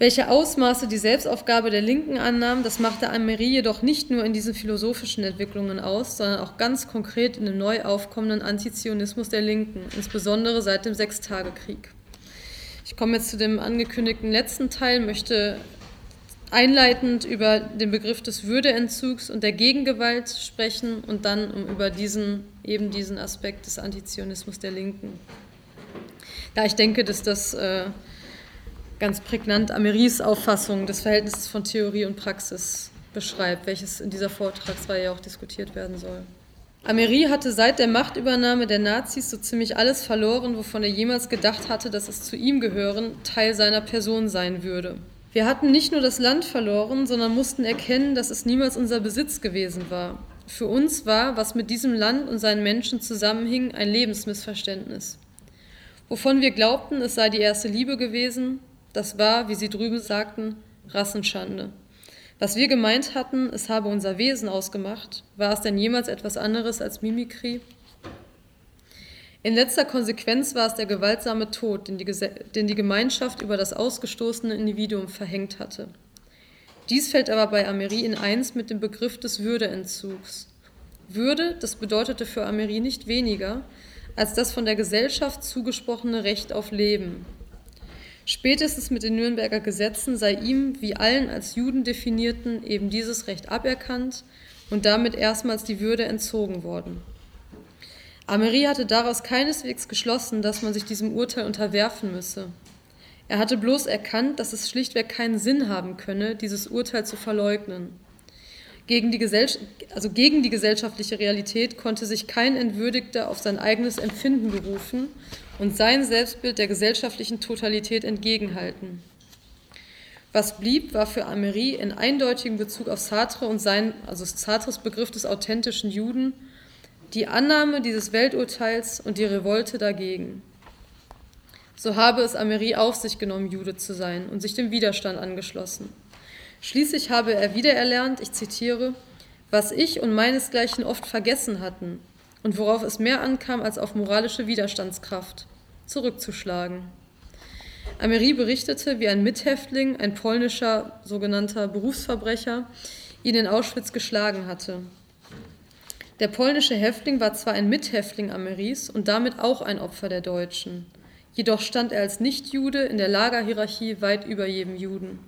Welche Ausmaße die Selbstaufgabe der Linken annahm, das machte Amery jedoch nicht nur in diesen philosophischen Entwicklungen aus, sondern auch ganz konkret in dem neu aufkommenden Antizionismus der Linken, insbesondere seit dem Sechstagekrieg. Ich komme jetzt zu dem angekündigten letzten Teil, möchte einleitend über den Begriff des Würdeentzugs und der Gegengewalt sprechen und dann um über diesen, eben diesen Aspekt des Antizionismus der Linken. Da ich denke, dass das äh, ganz prägnant Ameris Auffassung des Verhältnisses von Theorie und Praxis beschreibt, welches in dieser Vortragsreihe auch diskutiert werden soll. Amery hatte seit der Machtübernahme der Nazis so ziemlich alles verloren, wovon er jemals gedacht hatte, dass es zu ihm gehören, Teil seiner Person sein würde. Wir hatten nicht nur das Land verloren, sondern mussten erkennen, dass es niemals unser Besitz gewesen war. Für uns war, was mit diesem Land und seinen Menschen zusammenhing, ein Lebensmissverständnis. Wovon wir glaubten, es sei die erste Liebe gewesen, das war, wie sie drüben sagten, Rassenschande. Was wir gemeint hatten, es habe unser Wesen ausgemacht, war es denn jemals etwas anderes als Mimikrie? In letzter Konsequenz war es der gewaltsame Tod, den die, den die Gemeinschaft über das ausgestoßene Individuum verhängt hatte. Dies fällt aber bei Amery in eins mit dem Begriff des Würdeentzugs. Würde, das bedeutete für Amery nicht weniger als das von der Gesellschaft zugesprochene Recht auf Leben, Spätestens mit den Nürnberger Gesetzen sei ihm, wie allen als Juden definierten, eben dieses Recht aberkannt und damit erstmals die Würde entzogen worden. Amery hatte daraus keineswegs geschlossen, dass man sich diesem Urteil unterwerfen müsse. Er hatte bloß erkannt, dass es schlichtweg keinen Sinn haben könne, dieses Urteil zu verleugnen. Gegen die, also gegen die gesellschaftliche Realität konnte sich kein Entwürdigter auf sein eigenes Empfinden berufen und sein Selbstbild der gesellschaftlichen Totalität entgegenhalten. Was blieb, war für Amery in eindeutigem Bezug auf Sartre und sein, also Sartres Begriff des authentischen Juden, die Annahme dieses Welturteils und die Revolte dagegen. So habe es Amery auf sich genommen, Jude zu sein und sich dem Widerstand angeschlossen. Schließlich habe er wiedererlernt, ich zitiere, was ich und meinesgleichen oft vergessen hatten und worauf es mehr ankam als auf moralische Widerstandskraft, zurückzuschlagen. Amery berichtete, wie ein Mithäftling, ein polnischer sogenannter Berufsverbrecher, ihn in Auschwitz geschlagen hatte. Der polnische Häftling war zwar ein Mithäftling Ameris und damit auch ein Opfer der Deutschen, jedoch stand er als Nichtjude in der Lagerhierarchie weit über jedem Juden.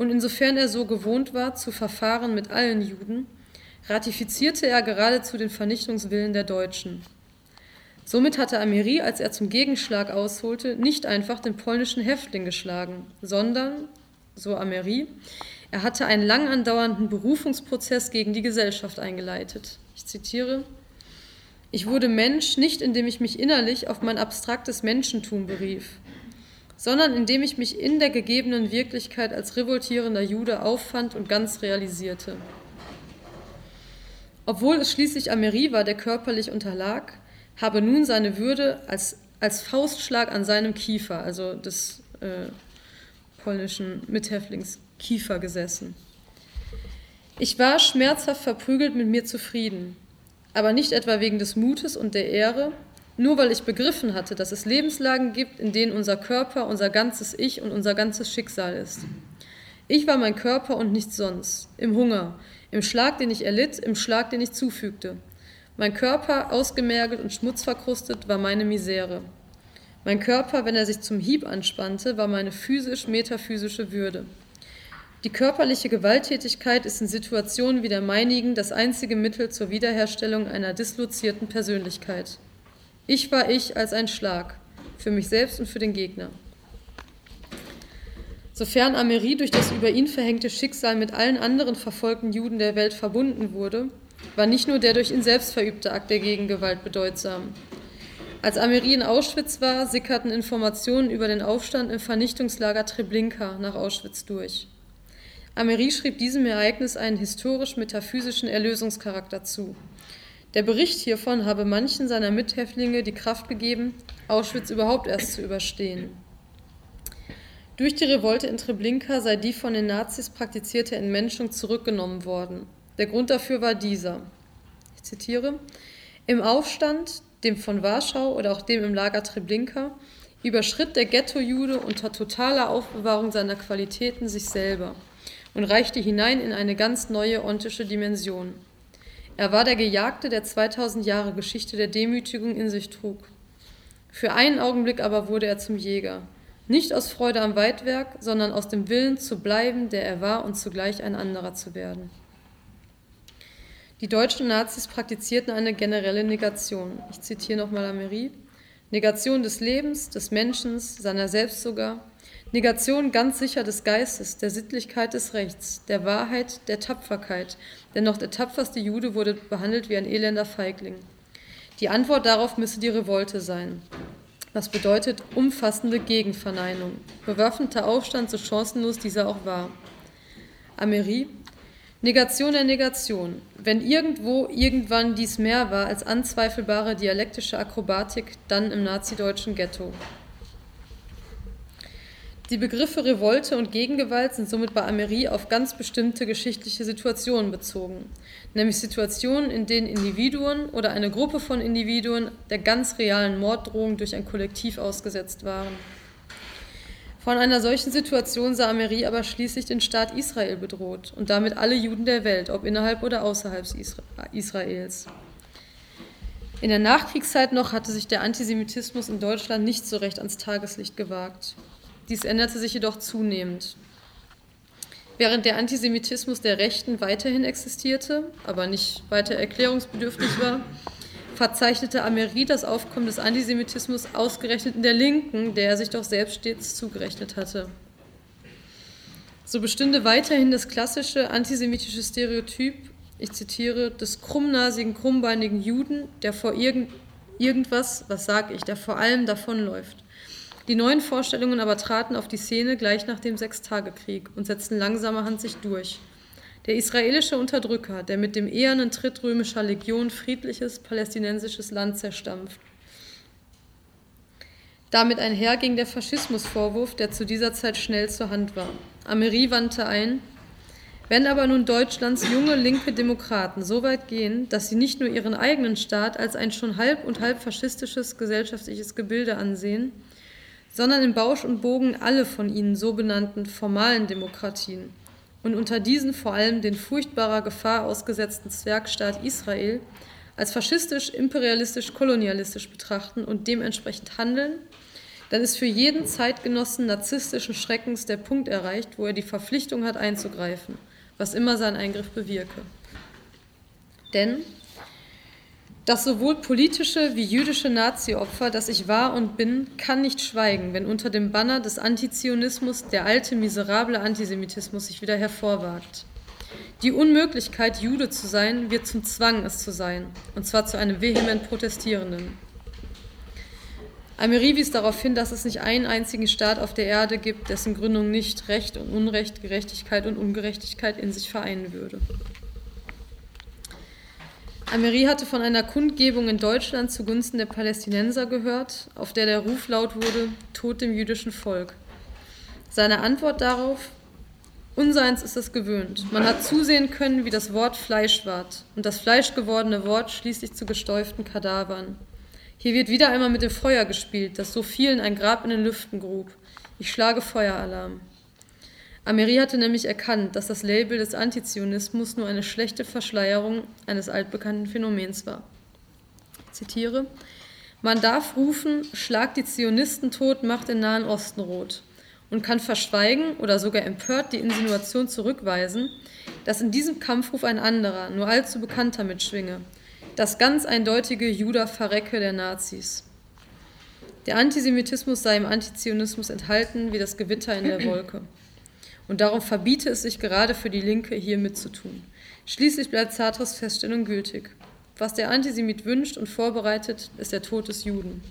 Und insofern er so gewohnt war, zu verfahren mit allen Juden, ratifizierte er geradezu den Vernichtungswillen der Deutschen. Somit hatte Amiri, als er zum Gegenschlag ausholte, nicht einfach den polnischen Häftling geschlagen, sondern, so Amiri, er hatte einen lang andauernden Berufungsprozess gegen die Gesellschaft eingeleitet. Ich zitiere, ich wurde Mensch nicht, indem ich mich innerlich auf mein abstraktes Menschentum berief, sondern indem ich mich in der gegebenen Wirklichkeit als revoltierender Jude auffand und ganz realisierte. Obwohl es schließlich Ameri war, der körperlich unterlag, habe nun seine Würde als, als Faustschlag an seinem Kiefer, also des äh, polnischen Mithäftlings Kiefer gesessen. Ich war schmerzhaft verprügelt mit mir zufrieden, aber nicht etwa wegen des Mutes und der Ehre, nur weil ich begriffen hatte, dass es Lebenslagen gibt, in denen unser Körper, unser ganzes Ich und unser ganzes Schicksal ist. Ich war mein Körper und nichts sonst, im Hunger, im Schlag, den ich erlitt, im Schlag, den ich zufügte. Mein Körper, ausgemergelt und schmutzverkrustet, war meine Misere. Mein Körper, wenn er sich zum Hieb anspannte, war meine physisch-metaphysische Würde. Die körperliche Gewalttätigkeit ist in Situationen wie der meinigen das einzige Mittel zur Wiederherstellung einer dislozierten Persönlichkeit. Ich war ich als ein Schlag, für mich selbst und für den Gegner. Sofern Amery durch das über ihn verhängte Schicksal mit allen anderen verfolgten Juden der Welt verbunden wurde, war nicht nur der durch ihn selbst verübte Akt der Gegengewalt bedeutsam. Als Amery in Auschwitz war, sickerten Informationen über den Aufstand im Vernichtungslager Treblinka nach Auschwitz durch. Amery schrieb diesem Ereignis einen historisch-metaphysischen Erlösungscharakter zu. Der Bericht hiervon habe manchen seiner Mithäftlinge die Kraft gegeben, Auschwitz überhaupt erst zu überstehen. Durch die Revolte in Treblinka sei die von den Nazis praktizierte Entmenschung zurückgenommen worden. Der Grund dafür war dieser. Ich zitiere: Im Aufstand, dem von Warschau oder auch dem im Lager Treblinka, überschritt der Ghetto-Jude unter totaler Aufbewahrung seiner Qualitäten sich selber und reichte hinein in eine ganz neue ontische Dimension. Er war der Gejagte, der 2000 Jahre Geschichte der Demütigung in sich trug. Für einen Augenblick aber wurde er zum Jäger. Nicht aus Freude am Weitwerk, sondern aus dem Willen zu bleiben, der er war und zugleich ein anderer zu werden. Die deutschen Nazis praktizierten eine generelle Negation. Ich zitiere nochmal Amery. Negation des Lebens, des Menschen, seiner selbst sogar. Negation ganz sicher des Geistes, der Sittlichkeit des Rechts, der Wahrheit, der Tapferkeit. Denn noch der tapferste Jude wurde behandelt wie ein elender Feigling. Die Antwort darauf müsse die Revolte sein was bedeutet umfassende Gegenverneinung. Bewaffneter Aufstand, so chancenlos dieser auch war. Amery, Negation der Negation. Wenn irgendwo irgendwann dies mehr war als anzweifelbare dialektische Akrobatik, dann im nazideutschen Ghetto. Die Begriffe Revolte und Gegengewalt sind somit bei Amery auf ganz bestimmte geschichtliche Situationen bezogen, nämlich Situationen, in denen Individuen oder eine Gruppe von Individuen der ganz realen Morddrohung durch ein Kollektiv ausgesetzt waren. Von einer solchen Situation sah Amery aber schließlich den Staat Israel bedroht und damit alle Juden der Welt, ob innerhalb oder außerhalb Israels. In der Nachkriegszeit noch hatte sich der Antisemitismus in Deutschland nicht so recht ans Tageslicht gewagt. Dies änderte sich jedoch zunehmend. Während der Antisemitismus der Rechten weiterhin existierte, aber nicht weiter erklärungsbedürftig war, verzeichnete Amery das Aufkommen des Antisemitismus ausgerechnet in der Linken, der er sich doch selbst stets zugerechnet hatte. So bestünde weiterhin das klassische antisemitische Stereotyp, ich zitiere, des krummnasigen, krummbeinigen Juden, der vor irgend, irgendwas, was sage ich, der vor allem davonläuft. Die neuen Vorstellungen aber traten auf die Szene gleich nach dem Sechstagekrieg und setzten langsamerhand sich durch. Der israelische Unterdrücker, der mit dem ehernen Tritt römischer Legion friedliches palästinensisches Land zerstampft. Damit einher ging der Faschismusvorwurf, der zu dieser Zeit schnell zur Hand war. Amery wandte ein, Wenn aber nun Deutschlands junge linke Demokraten so weit gehen, dass sie nicht nur ihren eigenen Staat als ein schon halb und halb faschistisches gesellschaftliches Gebilde ansehen, sondern in Bausch und Bogen alle von ihnen so benannten formalen Demokratien und unter diesen vor allem den furchtbarer Gefahr ausgesetzten Zwergstaat Israel als faschistisch, imperialistisch, kolonialistisch betrachten und dementsprechend handeln, dann ist für jeden Zeitgenossen narzisstischen Schreckens der Punkt erreicht, wo er die Verpflichtung hat einzugreifen, was immer sein Eingriff bewirke. Denn das sowohl politische wie jüdische Nazi-Opfer, das ich war und bin, kann nicht schweigen, wenn unter dem Banner des Antizionismus der alte, miserable Antisemitismus sich wieder hervorwagt. Die Unmöglichkeit, Jude zu sein, wird zum Zwang, es zu sein, und zwar zu einem vehement Protestierenden. Ameri wies darauf hin, dass es nicht einen einzigen Staat auf der Erde gibt, dessen Gründung nicht Recht und Unrecht, Gerechtigkeit und Ungerechtigkeit in sich vereinen würde. Ameri hatte von einer Kundgebung in Deutschland zugunsten der Palästinenser gehört, auf der der Ruf laut wurde, Tod dem jüdischen Volk. Seine Antwort darauf, Unseins ist es gewöhnt. Man hat zusehen können, wie das Wort Fleisch ward und das fleischgewordene Wort schließlich zu gestäuften Kadavern. Hier wird wieder einmal mit dem Feuer gespielt, das so vielen ein Grab in den Lüften grub. Ich schlage Feueralarm. Ameri hatte nämlich erkannt, dass das Label des Antizionismus nur eine schlechte Verschleierung eines altbekannten Phänomens war. Ich zitiere: Man darf rufen, schlag die Zionisten tot, macht den Nahen Osten rot und kann verschweigen oder sogar empört die Insinuation zurückweisen, dass in diesem Kampfruf ein anderer, nur allzu bekannter mitschwinge, das ganz eindeutige Juda-Verrecke der Nazis. Der Antisemitismus sei im Antizionismus enthalten wie das Gewitter in der Wolke. Und darum verbiete es sich gerade für die Linke, hier mitzutun. Schließlich bleibt Sartres Feststellung gültig. Was der Antisemit wünscht und vorbereitet, ist der Tod des Juden.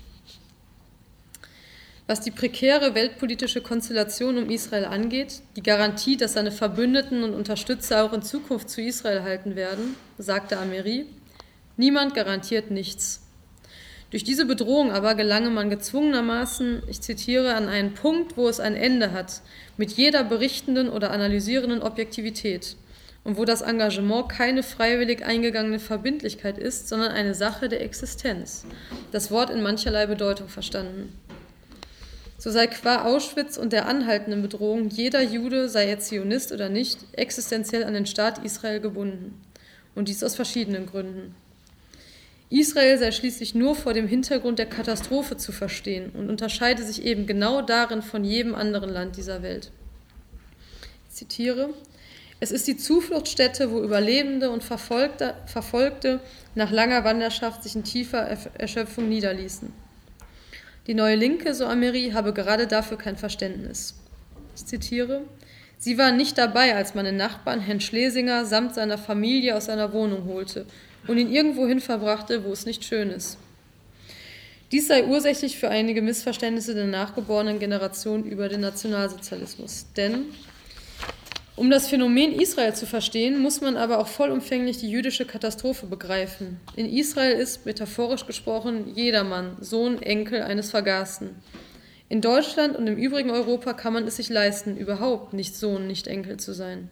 Was die prekäre weltpolitische Konstellation um Israel angeht, die Garantie, dass seine Verbündeten und Unterstützer auch in Zukunft zu Israel halten werden, sagte Ameri, Niemand garantiert nichts. Durch diese Bedrohung aber gelange man gezwungenermaßen, ich zitiere, an einen Punkt, wo es ein Ende hat, mit jeder berichtenden oder analysierenden Objektivität und wo das Engagement keine freiwillig eingegangene Verbindlichkeit ist, sondern eine Sache der Existenz. Das Wort in mancherlei Bedeutung verstanden. So sei qua Auschwitz und der anhaltenden Bedrohung jeder Jude, sei er Zionist oder nicht, existenziell an den Staat Israel gebunden. Und dies aus verschiedenen Gründen. Israel sei schließlich nur vor dem Hintergrund der Katastrophe zu verstehen und unterscheide sich eben genau darin von jedem anderen Land dieser Welt. Ich zitiere, es ist die Zufluchtsstätte, wo Überlebende und Verfolgte, Verfolgte nach langer Wanderschaft sich in tiefer Erschöpfung niederließen. Die neue Linke, so Ameri, habe gerade dafür kein Verständnis. Ich zitiere, Sie waren nicht dabei, als den Nachbarn Herrn Schlesinger samt seiner Familie aus seiner Wohnung holte und ihn irgendwohin verbrachte, wo es nicht schön ist. Dies sei ursächlich für einige Missverständnisse der nachgeborenen Generation über den Nationalsozialismus. Denn um das Phänomen Israel zu verstehen, muss man aber auch vollumfänglich die jüdische Katastrophe begreifen. In Israel ist, metaphorisch gesprochen, jedermann Sohn, Enkel eines Vergaßen. In Deutschland und im übrigen Europa kann man es sich leisten, überhaupt nicht Sohn, nicht Enkel zu sein.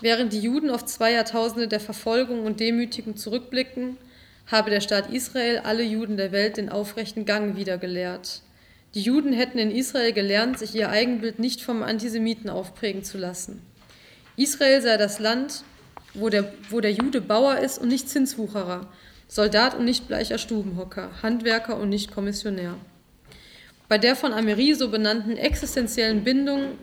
Während die Juden auf zwei Jahrtausende der Verfolgung und Demütigung zurückblicken, habe der Staat Israel alle Juden der Welt den aufrechten Gang wieder gelehrt. Die Juden hätten in Israel gelernt, sich ihr Eigenbild nicht vom Antisemiten aufprägen zu lassen. Israel sei das Land, wo der, wo der Jude Bauer ist und nicht Zinswucherer, Soldat und nicht bleicher Stubenhocker, Handwerker und nicht Kommissionär. Bei der von Ameri so benannten existenziellen Bindung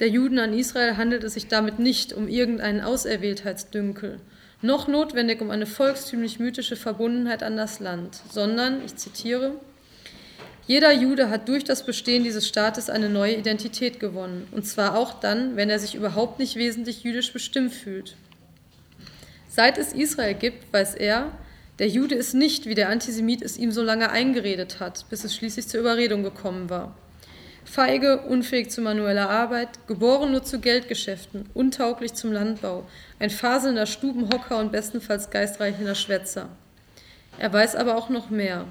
der Juden an Israel handelt es sich damit nicht um irgendeinen Auserwähltheitsdünkel, noch notwendig um eine volkstümlich-mythische Verbundenheit an das Land, sondern, ich zitiere, jeder Jude hat durch das Bestehen dieses Staates eine neue Identität gewonnen, und zwar auch dann, wenn er sich überhaupt nicht wesentlich jüdisch bestimmt fühlt. Seit es Israel gibt, weiß er, der Jude ist nicht, wie der Antisemit es ihm so lange eingeredet hat, bis es schließlich zur Überredung gekommen war. Feige, unfähig zu manueller Arbeit, geboren nur zu Geldgeschäften, untauglich zum Landbau, ein faselnder Stubenhocker und bestenfalls geistreichender Schwätzer. Er weiß aber auch noch mehr.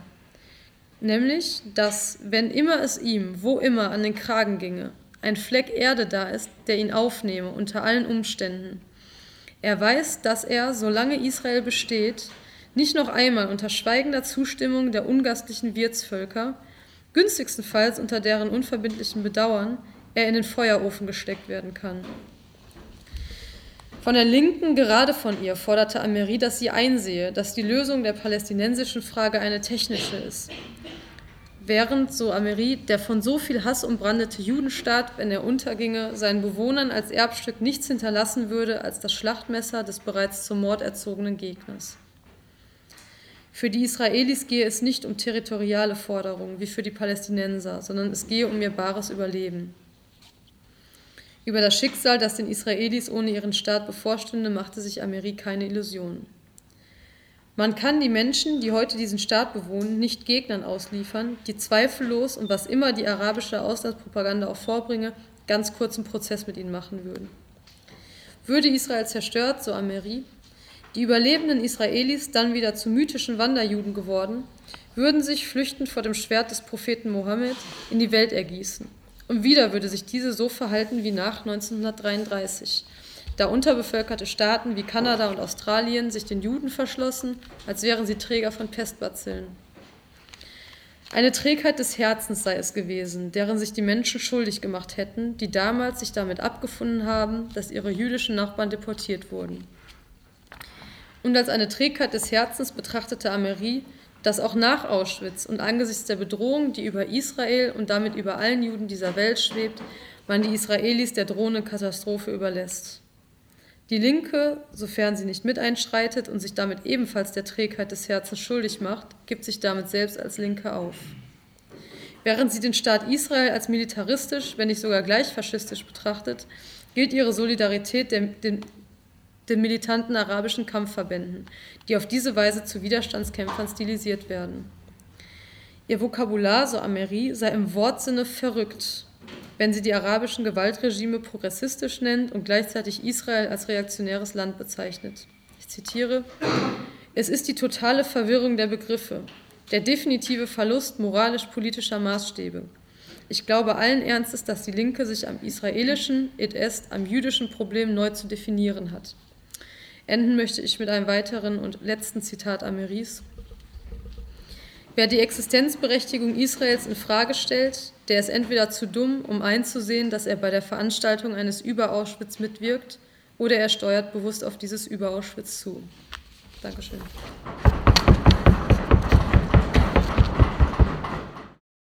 Nämlich, dass, wenn immer es ihm, wo immer, an den Kragen ginge, ein Fleck Erde da ist, der ihn aufnehme unter allen Umständen. Er weiß, dass er, solange Israel besteht, nicht noch einmal unter schweigender Zustimmung der ungastlichen Wirtsvölker, günstigstenfalls unter deren unverbindlichen Bedauern, er in den Feuerofen gesteckt werden kann. Von der Linken, gerade von ihr, forderte Ameri, dass sie einsehe, dass die Lösung der palästinensischen Frage eine technische ist. Während, so Ameri, der von so viel Hass umbrandete Judenstaat, wenn er unterginge, seinen Bewohnern als Erbstück nichts hinterlassen würde als das Schlachtmesser des bereits zum Mord erzogenen Gegners. Für die Israelis gehe es nicht um territoriale Forderungen wie für die Palästinenser, sondern es gehe um ihr bares Überleben. Über das Schicksal, das den Israelis ohne ihren Staat bevorstünde, machte sich Ameri keine Illusionen. Man kann die Menschen, die heute diesen Staat bewohnen, nicht Gegnern ausliefern, die zweifellos und was immer die arabische Auslandspropaganda auch vorbringe, ganz kurzen Prozess mit ihnen machen würden. Würde Israel zerstört, so Ameri, die überlebenden Israelis dann wieder zu mythischen Wanderjuden geworden, würden sich flüchtend vor dem Schwert des Propheten Mohammed in die Welt ergießen und wieder würde sich diese so verhalten wie nach 1933, da unterbevölkerte Staaten wie Kanada und Australien sich den Juden verschlossen, als wären sie Träger von Pestbazillen. Eine Trägheit des Herzens sei es gewesen, deren sich die Menschen schuldig gemacht hätten, die damals sich damit abgefunden haben, dass ihre jüdischen Nachbarn deportiert wurden. Und als eine Trägheit des Herzens betrachtete Amery dass auch nach Auschwitz und angesichts der Bedrohung, die über Israel und damit über allen Juden dieser Welt schwebt, man die Israelis der drohenden Katastrophe überlässt. Die Linke, sofern sie nicht miteinschreitet und sich damit ebenfalls der Trägheit des Herzens schuldig macht, gibt sich damit selbst als Linke auf. Während sie den Staat Israel als militaristisch, wenn nicht sogar gleich faschistisch betrachtet, gilt ihre Solidarität dem, dem, den militanten arabischen Kampfverbänden, die auf diese Weise zu Widerstandskämpfern stilisiert werden. Ihr Vokabular, so Ameri, sei im Wortsinne verrückt, wenn sie die arabischen Gewaltregime progressistisch nennt und gleichzeitig Israel als reaktionäres Land bezeichnet. Ich zitiere, es ist die totale Verwirrung der Begriffe, der definitive Verlust moralisch-politischer Maßstäbe. Ich glaube allen Ernstes, dass die Linke sich am israelischen, et est, am jüdischen Problem neu zu definieren hat. Enden möchte ich mit einem weiteren und letzten Zitat Ameris. Wer die Existenzberechtigung Israels in Frage stellt, der ist entweder zu dumm, um einzusehen, dass er bei der Veranstaltung eines Überauschwitz mitwirkt, oder er steuert bewusst auf dieses Überauschwitz zu. Dankeschön.